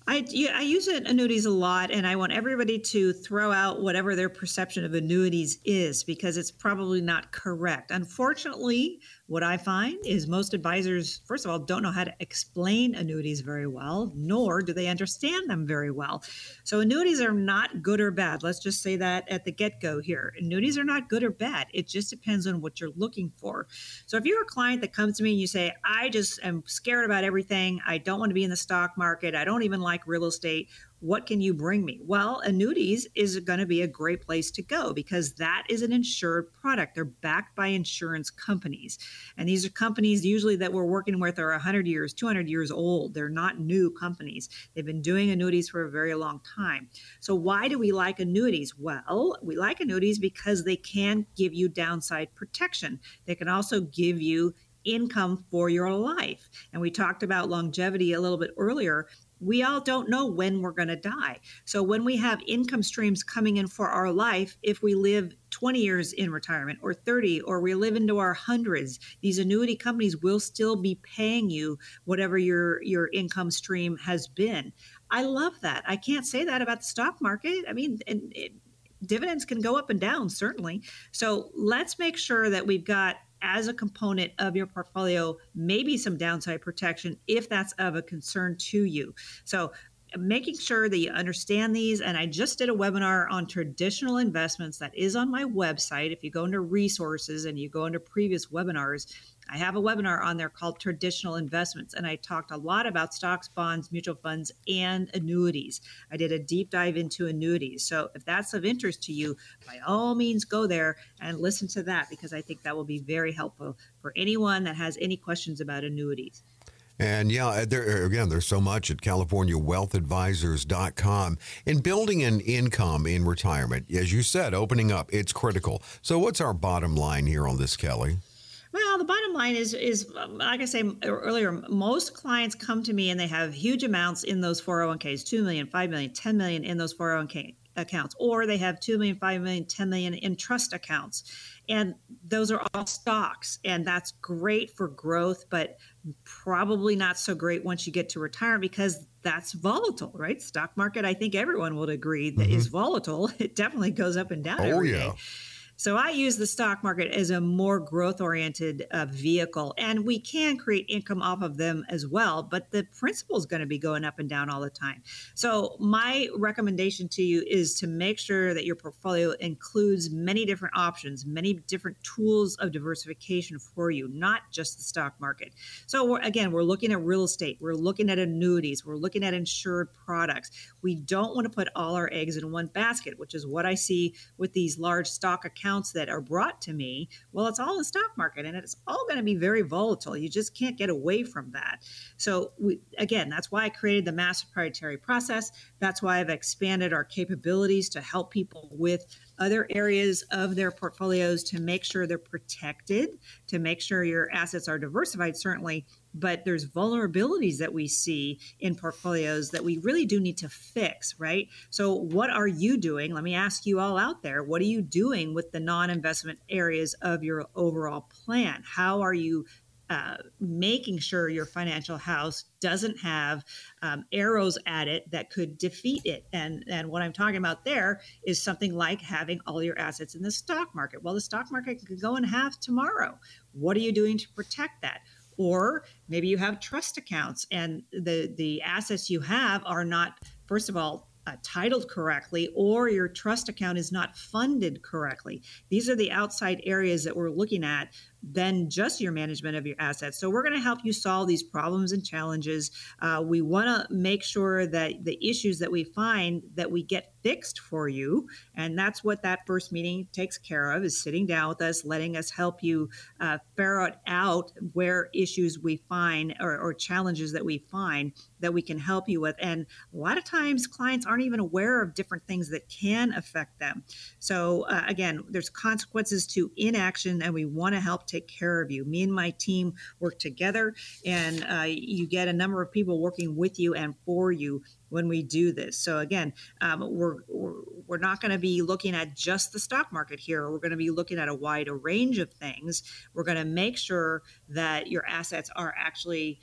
I, I use annuities a lot, and I want everybody to throw out whatever their perception of annuities is because it's probably not correct. Unfortunately, what I find is most advisors, first of all, don't know how to explain annuities very well, nor do they understand them very well. So, annuities are not good or bad. Let's just say that at the get go here. Annuities are not good or bad. It just depends on what you're looking for. So, if you're a client that comes to me and you say, I just am scared about everything, I don't want to be in the stock market, I don't even like real estate, what can you bring me? Well, annuities is going to be a great place to go because that is an insured product. They're backed by insurance companies. And these are companies usually that we're working with are 100 years, 200 years old. They're not new companies. They've been doing annuities for a very long time. So, why do we like annuities? Well, we like annuities because they can give you downside protection. They can also give you income for your life. And we talked about longevity a little bit earlier. We all don't know when we're going to die. So when we have income streams coming in for our life, if we live 20 years in retirement or 30 or we live into our hundreds, these annuity companies will still be paying you whatever your your income stream has been. I love that. I can't say that about the stock market. I mean, and it, dividends can go up and down certainly. So let's make sure that we've got as a component of your portfolio, maybe some downside protection if that's of a concern to you. So making sure that you understand these. And I just did a webinar on traditional investments that is on my website. If you go into resources and you go into previous webinars, I have a webinar on there called Traditional Investments, and I talked a lot about stocks, bonds, mutual funds, and annuities. I did a deep dive into annuities. So if that's of interest to you, by all means go there and listen to that because I think that will be very helpful for anyone that has any questions about annuities. And yeah, uh, there uh, again, there's so much at CaliforniaWealthAdvisors.com. In building an income in retirement, as you said, opening up, it's critical. So, what's our bottom line here on this, Kelley? Well, the bottom line is is like I said earlier, most clients come to me and they have huge amounts in those 401ks, 2 million, 5 million, 10 million in those 401k accounts, or they have 2 million, 5 million, 10 million in trust accounts. And those are all stocks, and that's great for growth, but probably not so great once you get to retirement because that's volatile, right? Stock market, I think everyone would agree that mm-hmm. is volatile. It definitely goes up and down oh, every yeah. day. So I use the stock market as a more growth oriented uh, vehicle, and we can create income off of them as well. But the principal is going to be going up and down all the time. So my recommendation to you is to make sure that your portfolio includes many different options, many different tools of diversification for you, not just the stock market. So we're, again, we're looking at real estate, we're looking at annuities, we're looking at insured products. We don't want to put all our eggs in one basket, which is what I see with these large stock accounts accounts that are brought to me, well, it's all the stock market and it's all going to be very volatile. You just can't get away from that. So, we, again, that's why I created the MAS proprietary process. That's why I've expanded our capabilities to help people with other areas of their portfolios to make sure they're protected, to make sure your assets are diversified, certainly, but there's vulnerabilities that we see in portfolios that we really do need to fix, right? So, what are you doing? Let me ask you all out there what are you doing with the non investment areas of your overall plan? How are you uh, making sure your financial house doesn't have um, arrows at it that could defeat it. And and what I'm talking about there is something like having all your assets in the stock market. Well, the stock market could go in half tomorrow. What are you doing to protect that? or maybe you have trust accounts and the the assets you have are not first of all uh, titled correctly or your trust account is not funded correctly these are the outside areas that we're looking at than just your management of your assets. So we're going to help you solve these problems and challenges. Uh, we want to make sure that the issues that we find that we get fixed for you, and that's what that first meeting takes care of: is sitting down with us, letting us help you uh, ferret out where issues we find or, or challenges that we find that we can help you with. And a lot of times, clients aren't even aware of different things that can affect them. So uh, again, there's consequences to inaction, and we want to help take care of you. Me and my team work together, and uh, you get a number of people working with you and for you when we do this. So again, um, we're, we're, we're not going to be looking at just the stock market here. We're going to be looking at a wider range of things. We're going to make sure that your assets are actually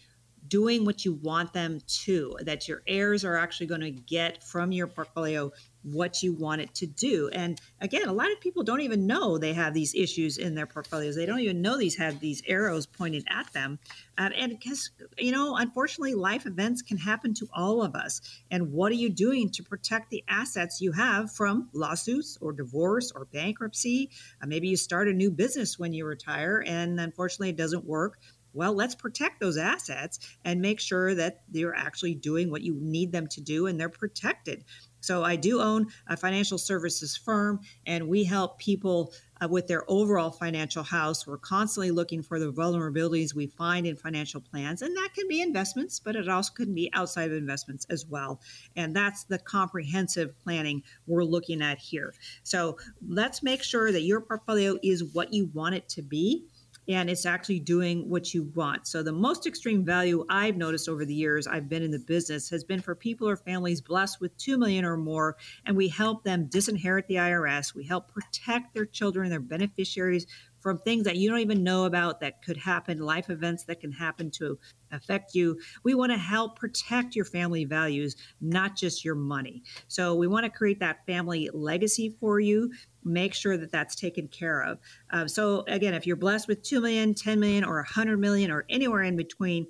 doing what you want them to, that your heirs are actually going to get from your portfolio what you want it to do. And again, a lot of people don't even know they have these issues in their portfolios. They don't even know these have these arrows pointed at them. Uh, and because, you know, unfortunately, life events can happen to all of us. And what are you doing to protect the assets you have from lawsuits or divorce or bankruptcy? Uh, maybe you start a new business when you retire and unfortunately it doesn't work Well, let's protect those assets and make sure that they're actually doing what you need them to do and they're protected. So I do own a financial services firm, and we help people uh, with their overall financial house. We're constantly looking for the vulnerabilities we find in financial plans, and that can be investments, but it also can be outside of investments as well. And that's the comprehensive planning we're looking at here. So let's make sure that your portfolio is what you want it to be and it's actually doing what you want. So the most extreme value I've noticed over the years I've been in the business has been for people or families blessed with 2 million or more and we help them disinherit the IRS. We help protect their children their beneficiaries from things that you don't even know about that could happen, life events that can happen to affect you. We want to help protect your family values, not just your money. So we want to create that family legacy for you. Make sure that that's taken care of. Uh, so again, if you're blessed with 2 million, 10 million, or 100 million, or anywhere in between,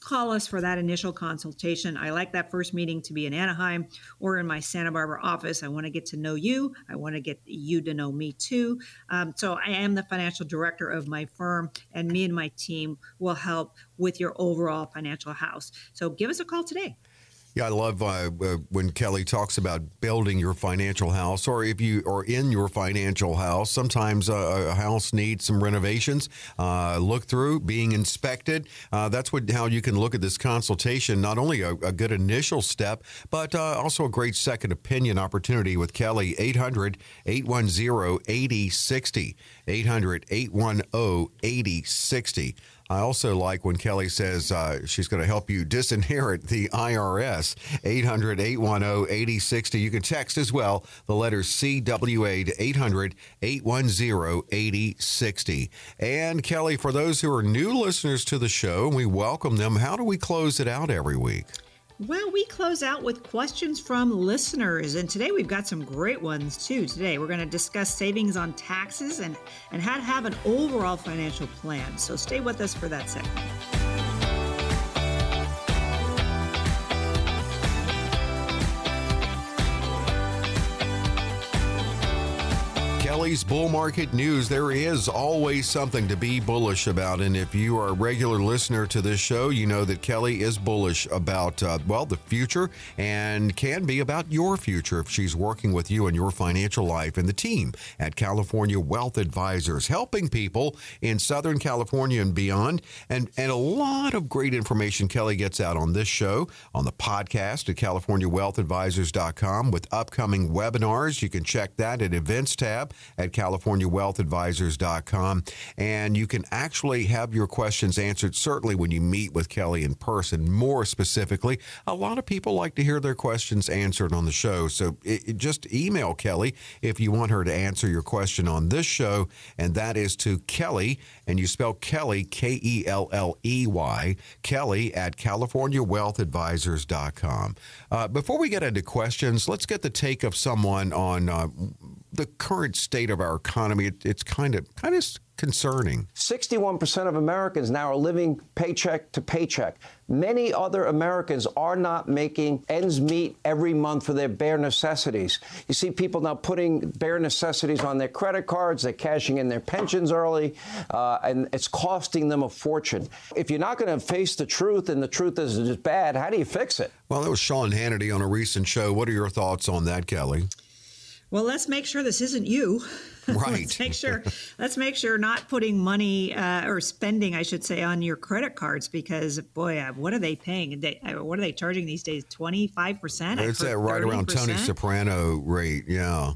call us for that initial consultation. I like that first meeting to be in Anaheim or in my Santa Barbara office. I want to get to know you. I want to get you to know me too. Um, so I am the financial director of my firm, and me and my team will help with your overall financial house. So give us a call today. Yeah, I love uh, uh, when Kelley talks about building your financial house, or if you are in your financial house. Sometimes a, a house needs some renovations. Uh, look through, being inspected. Uh, that's what how you can look at this consultation. Not only a, a good initial step, but uh, also a great second opinion opportunity with Kelley. 800 810 8060. 800 810 8060. I also like when Kelley says uh, she's going to help you disinherit the IRS. 800 810 8060. You can text as well the letters CWA to 800 810 8060. And Kelley, for those who are new listeners to the show, we welcome them. How do we close it out every week? Well, we close out with questions from listeners, and today we've got some great ones too. Today we're going to discuss savings on taxes and, and how to have an overall financial plan. So stay with us for that segment. Kelley's Bull Market News. There is always something to be bullish about. And if you are a regular listener to this show, you know that Kelley is bullish about, uh, well, the future and can be about your future if she's working with you in your financial life and the team at California Wealth Advisors, helping people in Southern California and beyond. And, and a lot of great information Kelley gets out on this show, on the podcast at CaliforniaWealthAdvisors.com with upcoming webinars. You can check that at Events tab at CaliforniaWealthAdvisors.com. And you can actually have your questions answered, certainly when you meet with Kelley in person. More specifically, a lot of people like to hear their questions answered on the show. So it, it just email Kelley if you want her to answer your question on this show. And that is to Kelley, and you spell Kelley, K E L L E Y, Kelley at CaliforniaWealthAdvisors.com. Uh, before we get into questions, let's get the take of someone on uh, the current state of our economy, it, it's kind of kind of concerning. 61% of Americans now are living paycheck to paycheck. Many other Americans are not making ends meet every month for their bare necessities. You see people now putting bare necessities on their credit cards, they're cashing in their pensions early, uh, and it's costing them a fortune. If you're not going to face the truth and the truth is just bad, how do you fix it? Well, that was Sean Hannity on a recent show. What are your thoughts on that, Kelley? Well, let's make sure this isn't you. Right. let's make sure. let's make sure not putting money uh, or spending, I should say, on your credit cards because boy, uh, what are they paying? They, uh, what are they charging these days? Twenty five percent. It's that right 30%? around Tony Soprano rate. Yeah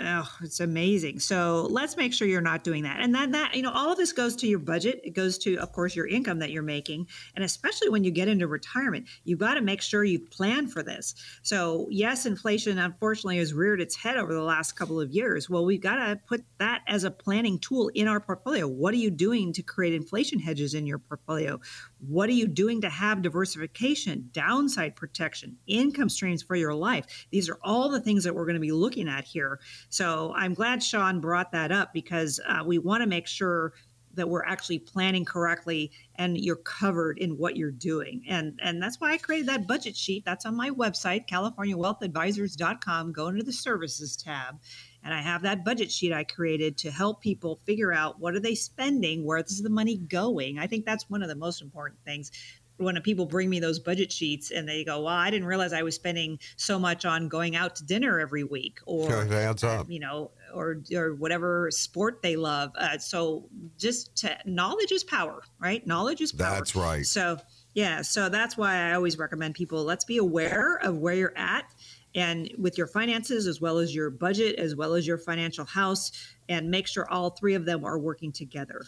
oh, it's amazing. So let's make sure you're not doing that. And then that, you know, all of this goes to your budget. It goes to, of course, your income that you're making. And especially when you get into retirement, you've got to make sure you plan for this. So yes, inflation unfortunately has reared its head over the last couple of years. Well, we've got to put that as a planning tool in our portfolio. What are you doing to create inflation hedges in your portfolio? What are you doing to have diversification, downside protection, income streams for your life? These are all the things that we're going to be looking at here. So I'm glad Sean brought that up because uh, we want to make sure that we're actually planning correctly and you're covered in what you're doing. And and that's why I created that budget sheet. That's on my website, californiawealthadvisors.com. Go into the services tab and I have that budget sheet I created to help people figure out what are they spending, where's the money going. I think that's one of the most important things when people bring me those budget sheets and they go, "Well, I didn't realize I was spending so much on going out to dinner every week," or it adds up. you know, or or whatever sport they love. Uh, so just to, knowledge is power, right? Knowledge is power. That's right. So yeah, so that's why I always recommend people let's be aware of where you're at and with your finances as well as your budget as well as your financial house and make sure all three of them are working together.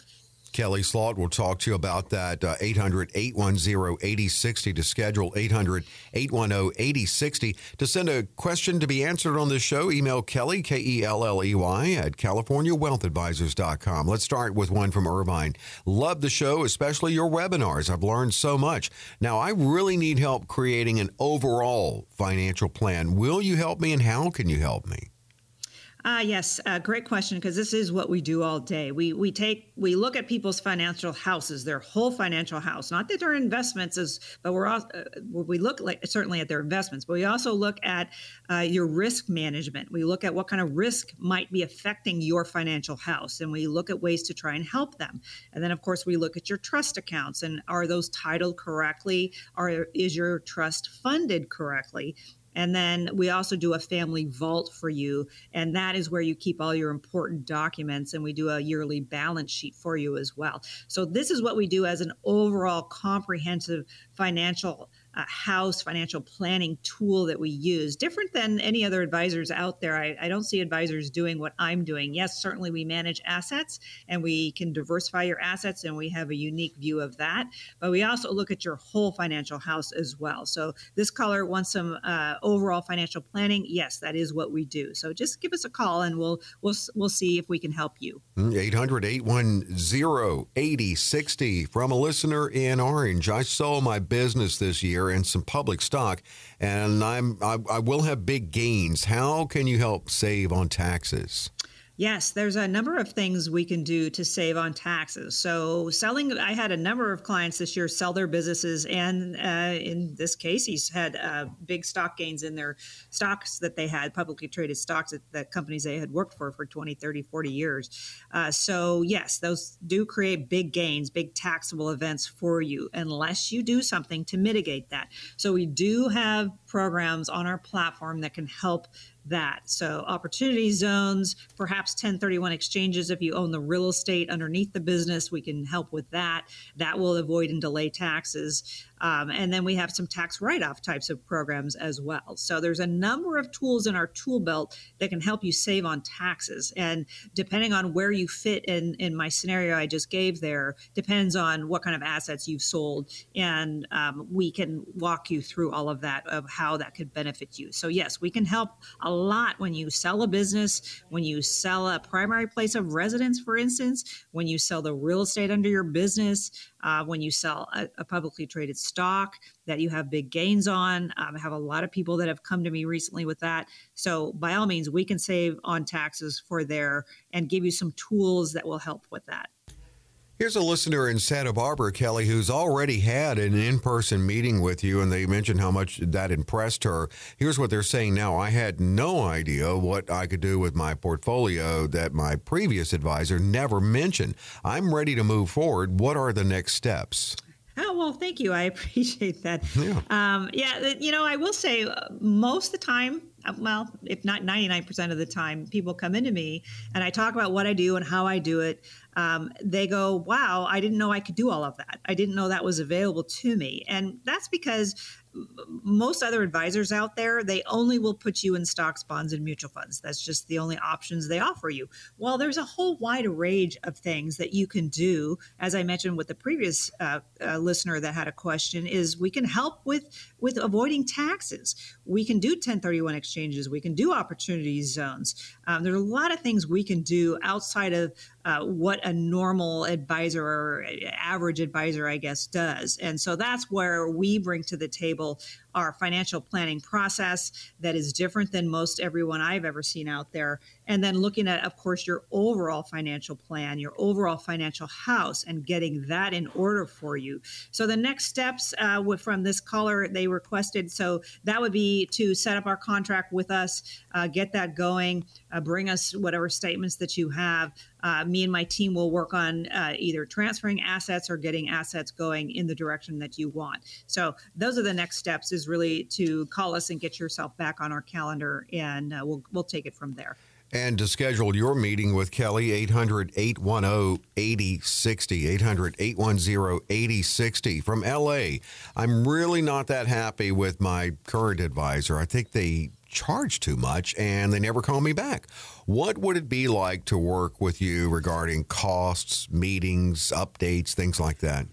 Kelley Slaught will talk to you about that. Uh, 800 810 8060 to schedule 800 810 8060. To send a question to be answered on this show, email Kelley, K E L L E Y, at CaliforniaWealthAdvisors.com. Let's start with one from Irvine. Love the show, especially your webinars. I've learned so much. Now, I really need help creating an overall financial plan. Will you help me, and how can you help me? Uh, yes, uh, great question because this is what we do all day. We we take we look at people's financial houses, their whole financial house, not that their investments is, but we're also uh, we look like certainly at their investments, but we also look at uh, your risk management. We look at what kind of risk might be affecting your financial house, and we look at ways to try and help them. And then of course we look at your trust accounts and are those titled correctly? Are is your trust funded correctly? And then we also do a family vault for you. And that is where you keep all your important documents. And we do a yearly balance sheet for you as well. So, this is what we do as an overall comprehensive financial uh, house financial planning tool that we use, different than any other advisors out there. I, I, don't see advisors doing what I'm doing. Yes, certainly we manage assets and we can diversify your assets, and we have a unique view of that. But we also look at your whole financial house as well. So this caller wants some uh, overall financial planning. Yes, that is what we do. So just give us a call, and we'll we'll we'll see if we can help you. 800 810 8060 from a listener in Orange. I sold my business this year and some public stock, and I'm I, I will have big gains. How can you help save on taxes? Yes, there's a number of things we can do to save on taxes. So, selling, I had a number of clients this year sell their businesses, and uh, in this case, he's had uh, big stock gains in their stocks that they had, publicly traded stocks at the companies they had worked for for 20, 30, 40 years. Uh, so, yes, those do create big gains, big taxable events for you, unless you do something to mitigate that. So, we do have programs on our platform that can help that. So, opportunity zones, perhaps 1031 exchanges if you own the real estate underneath the business, we can help with that. That will avoid and delay taxes. Um, and then we have some tax write off types of programs as well. So there's a number of tools in our tool belt that can help you save on taxes. And depending on where you fit in, in my scenario I just gave there, depends on what kind of assets you've sold. And um, we can walk you through all of that of how that could benefit you. So, yes, we can help a lot when you sell a business, when you sell a primary place of residence, for instance, when you sell the real estate under your business, uh, when you sell a, a, publicly traded stock that you have big gains on. Um, I have a lot of people that have come to me recently with that. So, by all means, we can save on taxes for there and give you some tools that will help with that. Here's a listener in Santa Barbara, Kelley, who's already had an in person meeting with you, and they mentioned how much that impressed her. Here's what they're saying now I had no idea what I could do with my portfolio that my previous advisor never mentioned. I'm ready to move forward. What are the next steps? Oh, well, thank you. I appreciate that. Yeah. Um, yeah, you know, I will say uh, most of the time, well, if not 99% of the time, people come into me and I talk about what I do and how I do it um, they go, wow, I didn't know I could do all of that. I didn't know that was available to me. And that's because most other advisors out there, they only will put you in stocks, bonds, and mutual funds. That's just the only options they offer you. Well, there's a whole wide range of things that you can do. As I mentioned with the previous uh, uh, listener that had a question, is we can help with with avoiding taxes. We can do 1031 exchanges. We can do opportunity zones. Um, there are a lot of things we can do outside of uh, what a normal advisor or average advisor, I guess, does. And so that's where we bring to the table our financial planning process that is different than most everyone I've ever seen out there. And then looking at, of course, your overall financial plan, your overall financial house, and getting that in order for you. So the next steps uh, from this caller, they requested. So that would be to set up our contract with us, uh, get that going, uh, bring us whatever statements that you have. Uh, me and my team will work on uh, either transferring assets or getting assets going in the direction that you want. So those are the next steps. Is really to call us and get yourself back on our calendar, and uh, we'll we'll take it from there. And to schedule your meeting with Kelley, 800 810 8060. 800 810 8060. From LA, I'm really not that happy with my current advisor. I think they charge too much and they never call me back. What would it be like to work with you regarding costs, meetings, updates, things like that?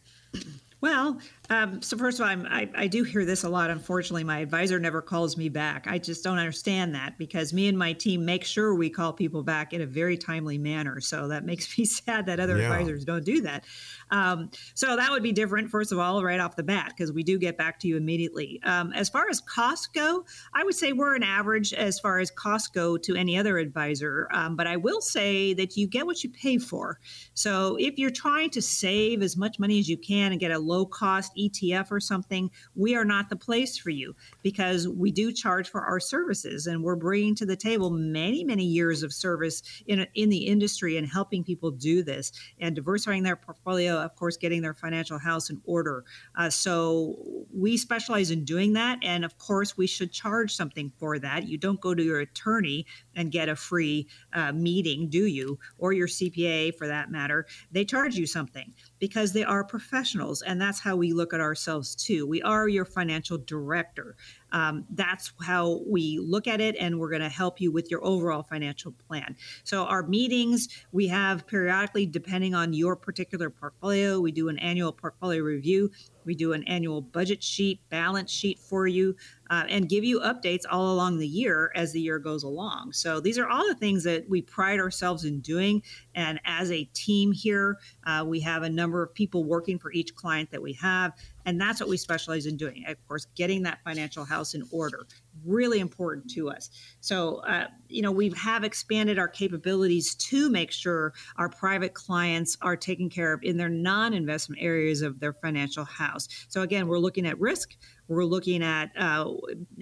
Well, um, so first of all, I, I do hear this a lot. Unfortunately, my advisor never calls me back. I just don't understand that because me and my team make sure we call people back in a very timely manner. So that makes me sad that other yeah. advisors don't do that. Um, so that would be different, first of all, right off the bat, because we do get back to you immediately. Um, as far as costs go, I would say we're an average as far as costs go to any other advisor. Um, but I will say that you get what you pay for. So if you're trying to save as much money as you can and get a low cost ETF or something, we are not the place for you because we do charge for our services and we're bringing to the table many, many years of service in, in the industry and helping people do this and diversifying their portfolio of course, getting their financial house in order. Uh, so we specialize in doing that. And of course, we should charge something for that. You don't go to your attorney and get a free uh, meeting, do you? Or your CPA for that matter. They charge you something because they are professionals. And that's how we look at ourselves too. We are your financial director. Um, that's how we look at it, and we're going to help you with your overall financial plan. So, our meetings we have periodically, depending on your particular portfolio, we do an annual portfolio review. We do an annual budget sheet, balance sheet for you, uh, and give you updates all along the year as the year goes along. So these are all the things that we pride ourselves in doing. And as a team here, uh, we have a number of people working for each client that we have. And that's what we specialize in doing. Of course, getting that financial house in order, really important to us. So, uh, you know, we have expanded our capabilities to make sure our private clients are taken care of in their non investment areas of their financial house. So, again, we're looking at risk. We're looking at uh,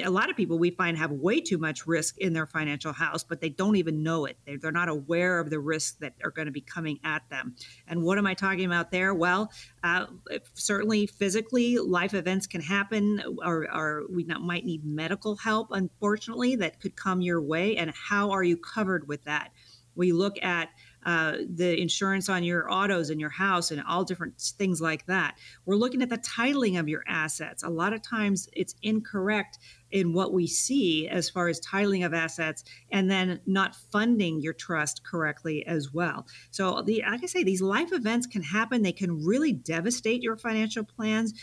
a lot of people we find have way too much risk in their financial house, but they don't even know it. They're, they're not aware of the risks that are going to be coming at them. And what am I talking about there? Well, uh, certainly physically, life events can happen, or, or we not, might need medical help, unfortunately, that could come your way. And how are you covered with that? We look at uh, the insurance on your autos and your house and all different things like that. We're looking at the titling of your assets. A lot of times it's incorrect in what we see as far as titling of assets and then not funding your trust correctly as well. So the like I say these life events can happen they can really devastate your financial plans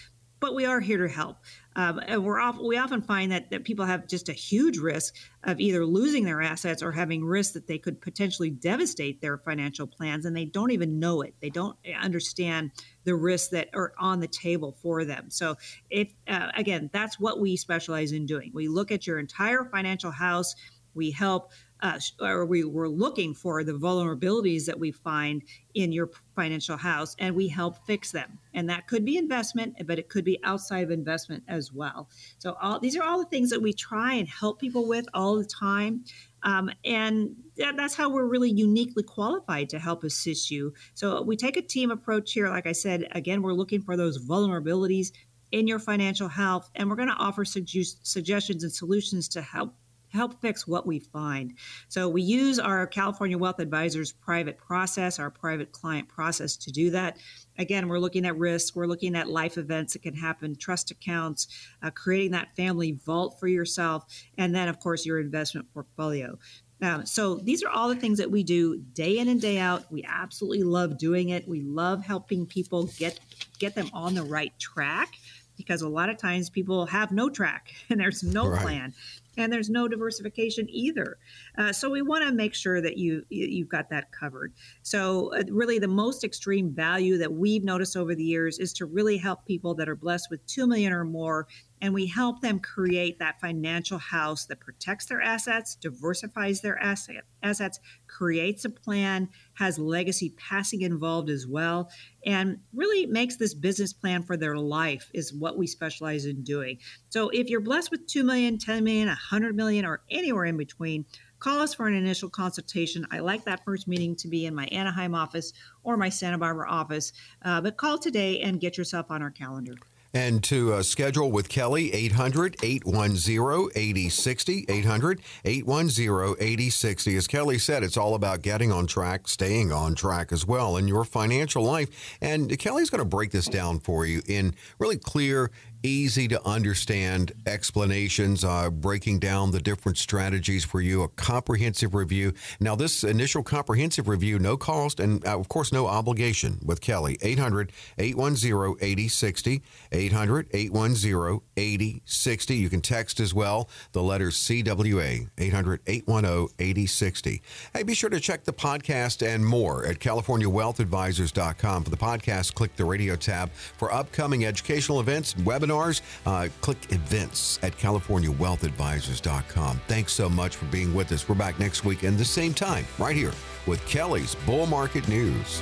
but we are here to help. Um, and we're off, we often find that, that people have just a huge risk of either losing their assets or having risks that they could potentially devastate their financial plans, and they don't even know it. They don't understand the risks that are on the table for them. So, if uh, again, that's what we specialize in doing. We look at your entire financial house. We help uh, or we were looking for the vulnerabilities that we find in your financial house and we help fix them. And that could be investment but it could be outside of investment as well. So all these are all the things that we try and help people with all the time. Um, and that's how we're really uniquely qualified to help assist you. So we take a team approach here. Like i said again we're looking for those vulnerabilities in your financial health and we're going to offer suggestions and solutions to help help fix what we find. So we use our California Wealth Advisors private process, our private client process to do that. Again, we're looking at risk, we're looking at life events that can happen, trust accounts, uh, creating that family vault for yourself, and then, of course, your investment portfolio. Um, so these are all the things that we do day in and day out. We absolutely love doing it. We love helping people get get them on the right track because a lot of times people have no track and there's no right. plan and there's no diversification either. Uh, so we want to make sure that you you've got that covered. So uh, really, the most extreme value that we've noticed over the years is to really help people that are blessed with two million or more and we help them create that financial house that protects their assets, diversifies their asset, assets, creates a plan, has legacy passing involved as well, and really makes this business plan for their life is what we specialize in doing. So if you're blessed with 2 million, 10 million, 100 million, or anywhere in between, call us for an initial consultation. I like that first meeting to be in my Anaheim office or my Santa Barbara office, uh, but call today and get yourself on our calendar. And to uh, schedule with Kelley, 800 810 8060. 800 810 8060. As Kelley said, it's all about getting on track, staying on track as well in your financial life. And Kelley's going to break this down for you in really clear easy to understand explanations, uh, breaking down the different strategies for you, a comprehensive review. Now, this initial comprehensive review, no cost and, uh, of course, no obligation with Kelley. 800 810 8060. 800 810 8060. You can text as well the letters CWA 800 810 8060. Hey, be sure to check the podcast and more at CaliforniaWealthAdvisors.com. For the podcast, click the radio tab. For upcoming educational events, webinars, webinars, uh, click events at CaliforniaWealthAdvisors.com. Thanks so much for being with us. We're back next week and the same time, right here with Kelley's Bull Market News.